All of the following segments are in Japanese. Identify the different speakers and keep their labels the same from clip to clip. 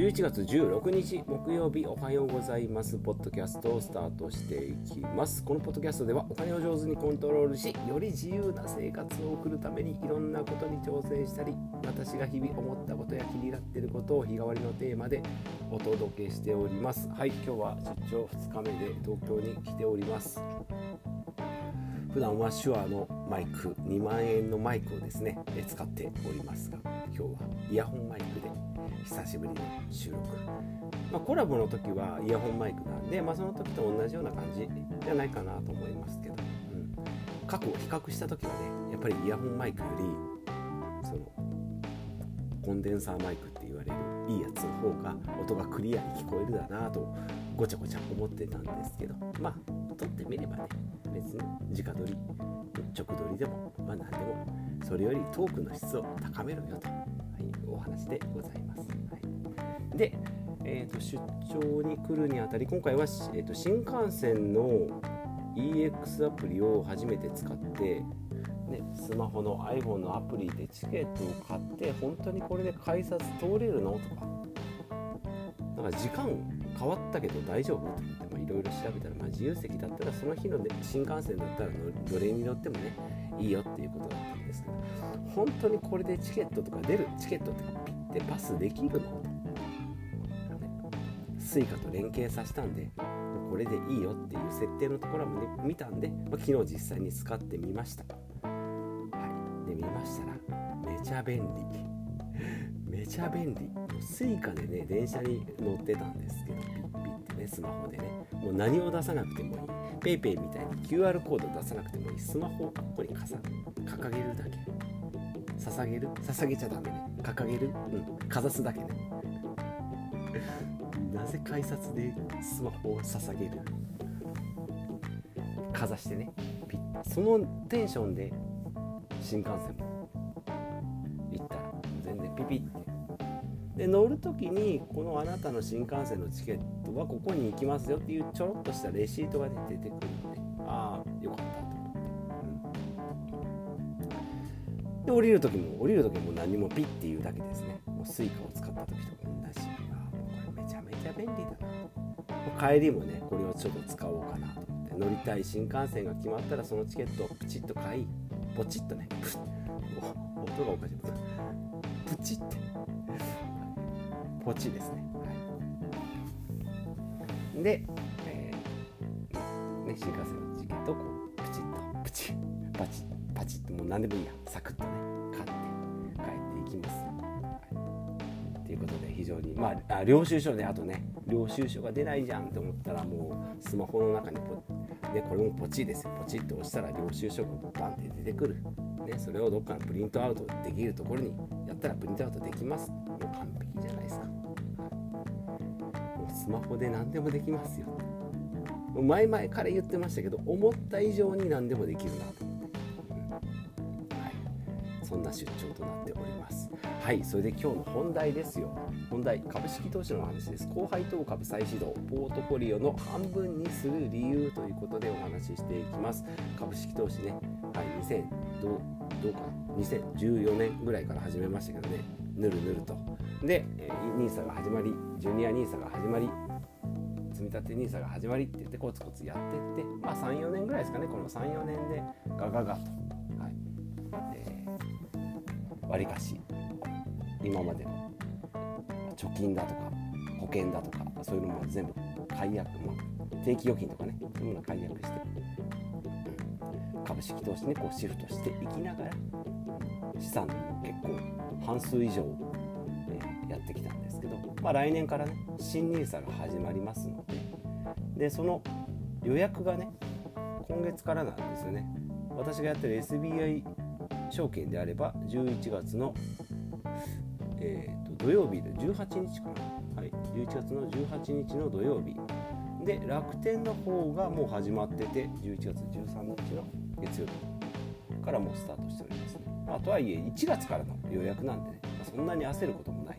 Speaker 1: 11月16日木曜日おはようございます。ポッドキャストをスタートしていきます。このポッドキャストではお金を上手にコントロールしより自由な生活を送るためにいろんなことに挑戦したり私が日々思ったことや気になっていることを日替わりのテーマでお届けしております。はい今日は出張2日目で東京に来ております。普段は手話のマイク2万円のマイクをですね使っておりますが今日はイヤホンマイクで久しぶりの収録、まあ、コラボの時はイヤホンマイクなんで、まあ、その時と同じような感じじゃないかなと思いますけど、うん、過去を比較した時はねやっぱりイヤホンマイクよりそのコンデンサーマイクって言われるいいやつの方が音がクリアに聞こえるだなとごちゃごちゃ思ってたんですけど。まあ撮ってみればね別に直撮り直撮りでもまあ何でもそれよりトークの質を高めろよと。お話でございます。はい、で、えーと、出張に来るにあたり今回は、えーと、新幹線の EX アプリを初めて使って、ね、スマホの iPhone のアプリでチケットを買って本当にこれで改札通れるの？とか。なんか時間変わったけど大丈夫？と思っていろいろ調べたら、まあ、自由席だったらその日の、ね、新幹線だったらどれに乗ってもねいいよっていうことだったんですけど。本当にこれでチケットとか出るチケットってピッてパスできるの？スイカと連携させたんでこれでいいよっていう設定のところもね見たんで、まあ、昨日実際に使ってみました。はい。で見ましたらめちゃ便利。めちゃ便利。スイカでね電車に乗ってたんですけどピッピッてねスマホでねもう何を出さなくてもいい。PayPay みたいに QR コード出さなくてもいい。スマホをここにかさ掲げるだけ。捧げる捧げちゃダメね。掲げるうん。かざすだけね。なぜ改札でスマホを捧げる？かざしてね。そのテンションで新幹線も行ったら全然ピピって。で乗る時にこのあなたの新幹線のチケットはここに行きますよっていうちょろっとしたレシートが、ね、出てくるで降りる時も降りる時も何もピッていうだけですね。もうスイカを使った時と同じあもうこれめちゃめちゃ便利だな帰りもねこれをちょっと使おうかなと思って。乗りたい新幹線が決まったらそのチケットをプチッと買いポチッとねプッ。音がおかしい。プチッて。ポチですね。はい、で、えー、ね、新幹線のチケットをこうプチッとプチッパチッ。パチッともう何でもいいやサクッとね買って帰っていきます。はい、ということで非常にまあ領収書であとね領収書が出ないじゃんって思ったらもうスマホの中にポでこれもポチですよポチッと押したら領収書がバンって出てくる。ね、それをどっかのプリントアウトできるところにやったらプリントアウトできます。もう完璧じゃないですかもう。スマホで何でもできますよ前々から言ってましたけど思った以上に何でもできるなと、そんな出張となっております。はいそれで今日の本題ですよ。本題株式投資の話です。後輩等株再始動ポートフォリオの半分にする理由ということでお話ししていきます。株式投資ねはい2000どうどうか2014年ぐらいから始めましたけどね。ぬるぬると。で NISA が始まりジュニア NISA が始まり積立 NISA が始まりって言ってコツコツやってってまあ34年ぐらいですかね。この34年でガガガとわり、かし今までの貯金だとか保険だとかそういうのも全部解約、まあ、定期預金とかねそういうものを解約して、株式投資にこうシフトしていきながら資産の結構半数以上やってきたんですけど、まあ、来年からね新 NISA が始まりますのででその予約がね今月からなんですよね。私がやってる SBI 証券であれば11月の、えー、と土曜日で18日かな、はい、11月の18日の土曜日。で楽天の方がもう始まってて11月13日の月曜日からもうスタートしておりますね。あとはいえ1月からの予約なんでね。そんなに焦ることもない。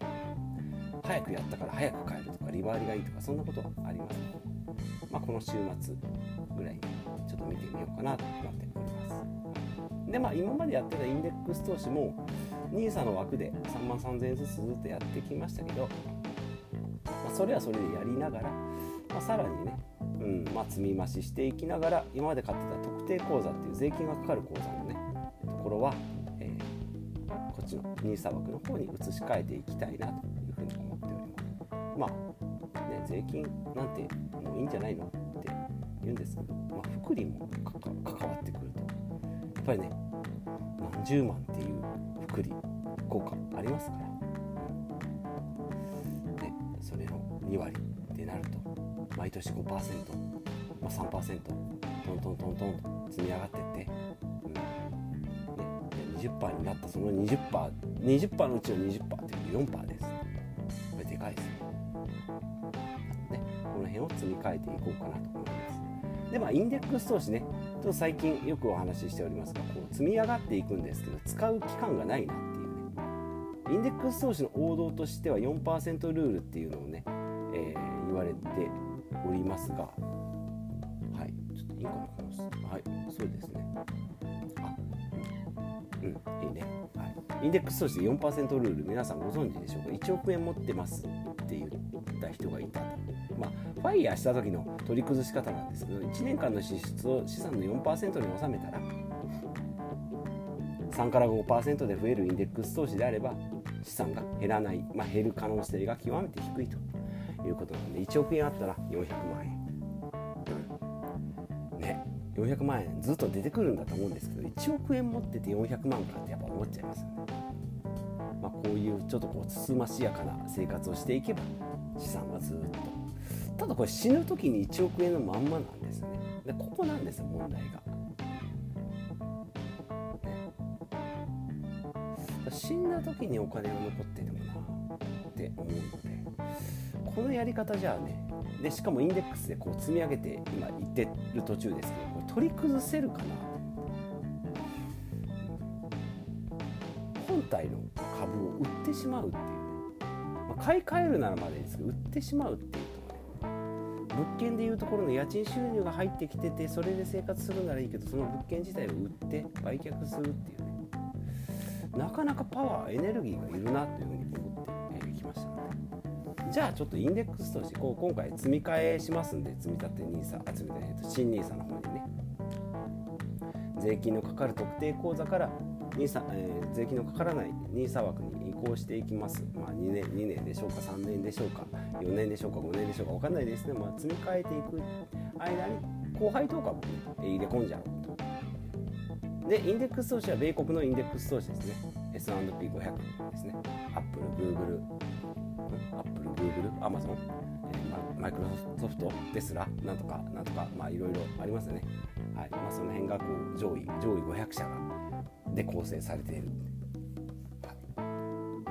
Speaker 1: 早くやったから早く帰るとか利回りがいいとかそんなことはありません、まあ、この週末ぐらいにちょっと見てみようかなと思って。でまあ今までやってたインデックス投資も NISA の枠で3万3000円ずつずっとやってきましたけどあ、それはそれでやりながら、まあ、さらにね、うんまあ、積み増ししていきながら今まで買ってた特定口座っていう税金がかかる口座のねところは、えー、こっちの NISA 枠の方に移し替えていきたいなというふうに思っております。まあね税金なんてもういいんじゃないのって言うんですけど、まあ、福利も関わってくる。っぱりね何十万っていう福利効果ありますから、ね、それの2割ってなると毎年5%ま3%トントントントンと積み上がってって、うん。ね、20%になったその 20%20% 20のうちの20%っていう4%です。これでかいです。ねねこの辺を積み替えていこうかなと思います。でまあインデックス投資ね。と最近よくお話ししておりますがこう積み上がっていくんですけど使う期間がないなっていうね。インデックス投資の王道としては4%ルールっていうのをね、えー、言われておりますがはい。ちょっといいかなこのはい。そうですね。あうん。いいね。はい。インデックス投資で4%ルール皆さんご存知でしょうか？1億円持ってますって言った人がいたまあファイヤーした時の取り崩し方なんですけど1年間の支出を資産の4%に収めたら3から5%で増えるインデックス投資であれば資産が減らない、まあ、減る可能性が極めて低いということなんで1億円あったら400万円、ね400万円ずっと出てくるんだと思うんですけど1億円持ってて400万かってやっぱ思っちゃいますよね、まあ、こういうちょっとこうつつましやかな生活をしていけば資産はずっとただこれ死ぬ時に1億円のまんまなんですね。でここなんですよ問題が。死んだ時にお金が残っててもなって思うので。このやり方じゃあねでしかもインデックスでこう積み上げて今いってる途中ですけどこれ取り崩せるかな本体の株を売ってしまうっていうね、まあ、買い替えるならまでですけど売ってしまうっていう物件でいうところの家賃収入が入ってきててそれで生活するならいいけどその物件自体を売って売却するっていうね。なかなかパワーエネルギーがいるなというふうに思ってきましたのでじゃあちょっとインデックス投資こう今回積み替えしますんで積み立て NISA あ積み立て新 NISA の方にね。税金のかかる特定口座から NISA、えー、税金のかからない NISA 枠に行していきます、まあ、2, 年2年でしょうか3年でしょうか4年でしょうか5年でしょうか分かんないですね、まあ、積み替えていく間に後輩とかも、入れ込んじゃうとで、インデックス投資は米国のインデックス投資ですね。S&P500 ですね。Apple、Google、Apple、Google、Amazon、えー、マイクロソフト、テスラ、なんとか、なんとか、まあいろいろありますよね。はい。まあその辺がこう上位、上位500社がで構成されている。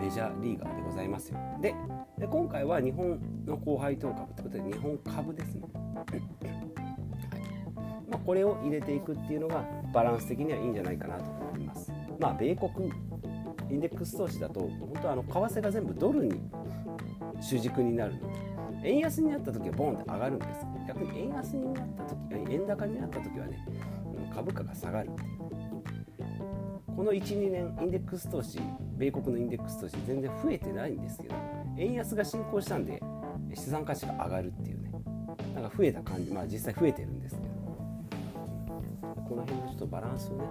Speaker 1: メジャーリーガーでございますよ。で、で今回は日本の後輩当株ということで日本株ですね。まあ、これを入れていくっていうのがバランス的にはいいんじゃないかなと思います。まあ、米国インデックス投資だと本当あの為替が全部ドルに主軸になるので円安になった時はボンって上がるんです逆に円安になった時円高になった時はね株価が下がるっていうこの12年インデックス投資米国のインデックス投資全然増えてないんですけど円安が進行したんで資産価値が上がるっていうね。なんか増えた感じまあ実際増えてるんですけど。この辺のちょっとバランスをね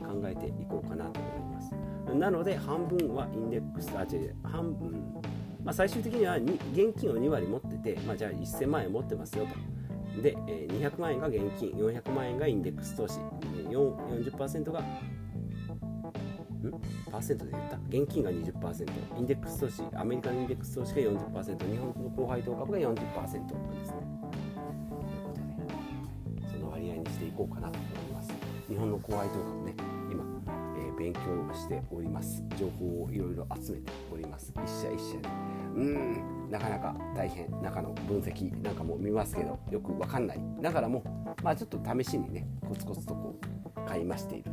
Speaker 1: 考えていこうかなと思います。なので半分はインデックスあ違う半分。まあ、最終的には現金を2割持ってて、まあ、じゃあ1000万円持ってますよと。で、200万円が現金400万円がインデックス投資。40%がパーセントで言った？現金が20%インデックス投資アメリカのインデックス投資が40%日本の後輩当株が40%ですね。その割合にしていこうかなと思います。日本の後輩当株ね今、えー、勉強しております。情報をいろいろ集めております。一社一社でうん。なかなか大変。中の分析なんかも見ますけどよくわかんない。ながらもうまあちょっと試しにねコツコツとこう買いましている。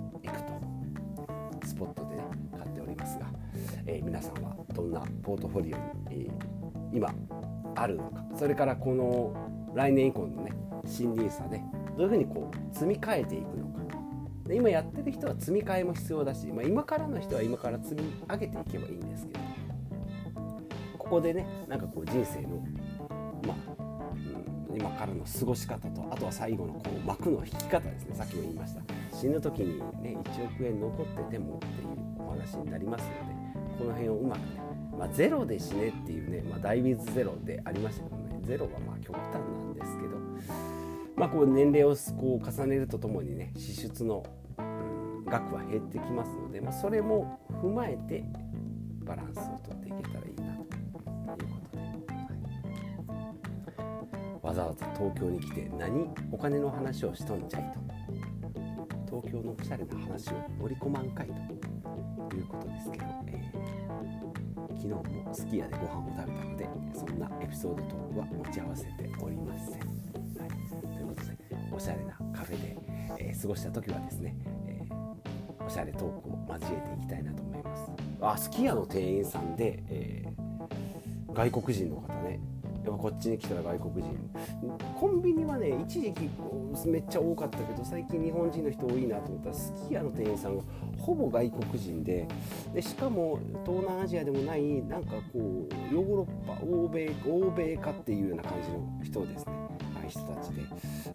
Speaker 1: ポットで買っておりますが、えー、皆さんはどんなポートフォリオに、えー、今あるのかそれからこの来年以降のね新 NISA でどういうふうにこう積み替えていくのか。で今やってる人は積み替えも必要だし、まあ、今からの人は今から積み上げていけばいいんですけどここでねなんかこう人生の今からの過ごし方とあとは最後のこう幕の引き方ですねさっきも言いました。死ぬ時にね1億円残っててもっていうお話になりますのでこの辺をうまくね、まあ、ゼロで死ねっていうね、まあ、ダイビズゼロでありましたけどねゼロはまあ極端なんですけど、まあ、こう年齢をこう重ねるとともにね支出の、うん、額は減ってきますので、まあ、それも踏まえてバランスをとっていけたらいいなということで、はい、わざわざ東京に来て何？お金の話をしとんじゃいと東京のおしゃれな話を盛り込まんかいということですけど、えー、昨日もすき家でご飯を食べたのでそんなエピソードトークは持ち合わせておりません。はい、ということでおしゃれなカフェで、えー、過ごした時はですね、えー、おしゃれトークを交えていきたいなと思います。あすき家の店員さんで、えー、外国人の方ねやっぱこっちに来たら外国人。コンビニはね一時期めっちゃ多かったけど最近日本人の人多いなと思ったらすき家の店員さんがほぼ外国人ででしかも東南アジアでもないなんかこうヨーロッパ欧米欧米化っていうような感じの人ですね。人たちで、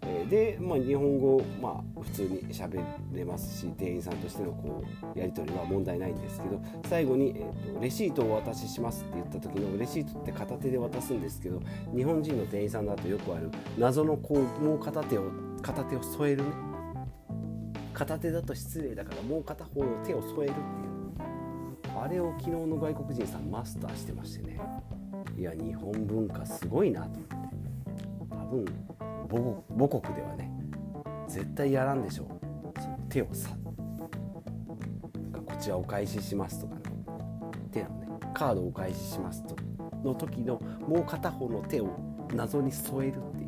Speaker 1: えー、で、まあ、日本語、まあ、普通に喋れますし店員さんとしてのこうやり取りは問題ないんですけど最後に、えーと、レシートをお渡ししますって言った時のレシートって片手で渡すんですけど日本人の店員さんだとよくある謎のこうもう片手を片手を添えるね。片手だと失礼だからもう片方の手を添えるっていう。あれを昨日の外国人さんマスターしてましてね。いや日本文化すごいなと。分母国ではね絶対やらんでしょう。その手をさこちらお返ししますとかね。手のねカードお返ししますと。の時のもう片方の手を謎に添えるっていう。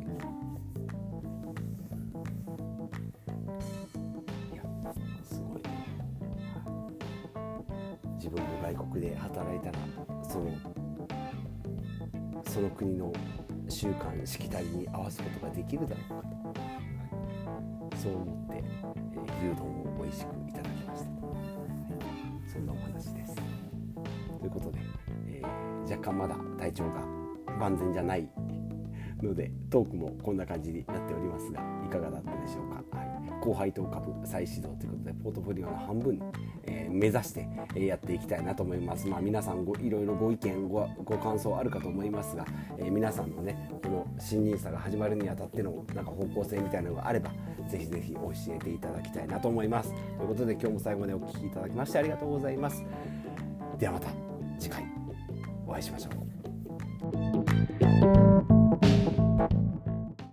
Speaker 1: いやすごいね、自分も外国で働いたらそのその国の習慣しきたりに合わすことができるだろうかとそう思って、えー、牛丼を美味しくいただきました、はい、そんなお話です。ということで、えー、若干まだ体調が万全じゃないのでトークもこんな感じになっておりますがいかがだったでしょうか、はい、後輩と株再始動ということでポートフォリオの半分、えー、目指して、やっていきたいなと思います。まあ皆さんごいろいろご意見ごご感想あるかと思いますが、えー、皆さんのねこの新任さが始まるにあたってのなんか方向性みたいなのがあればぜひぜひ教えていただきたいなと思います。ということで今日も最後までお聴きいただきましてありがとうございます。ではまた次回お会いしましょう。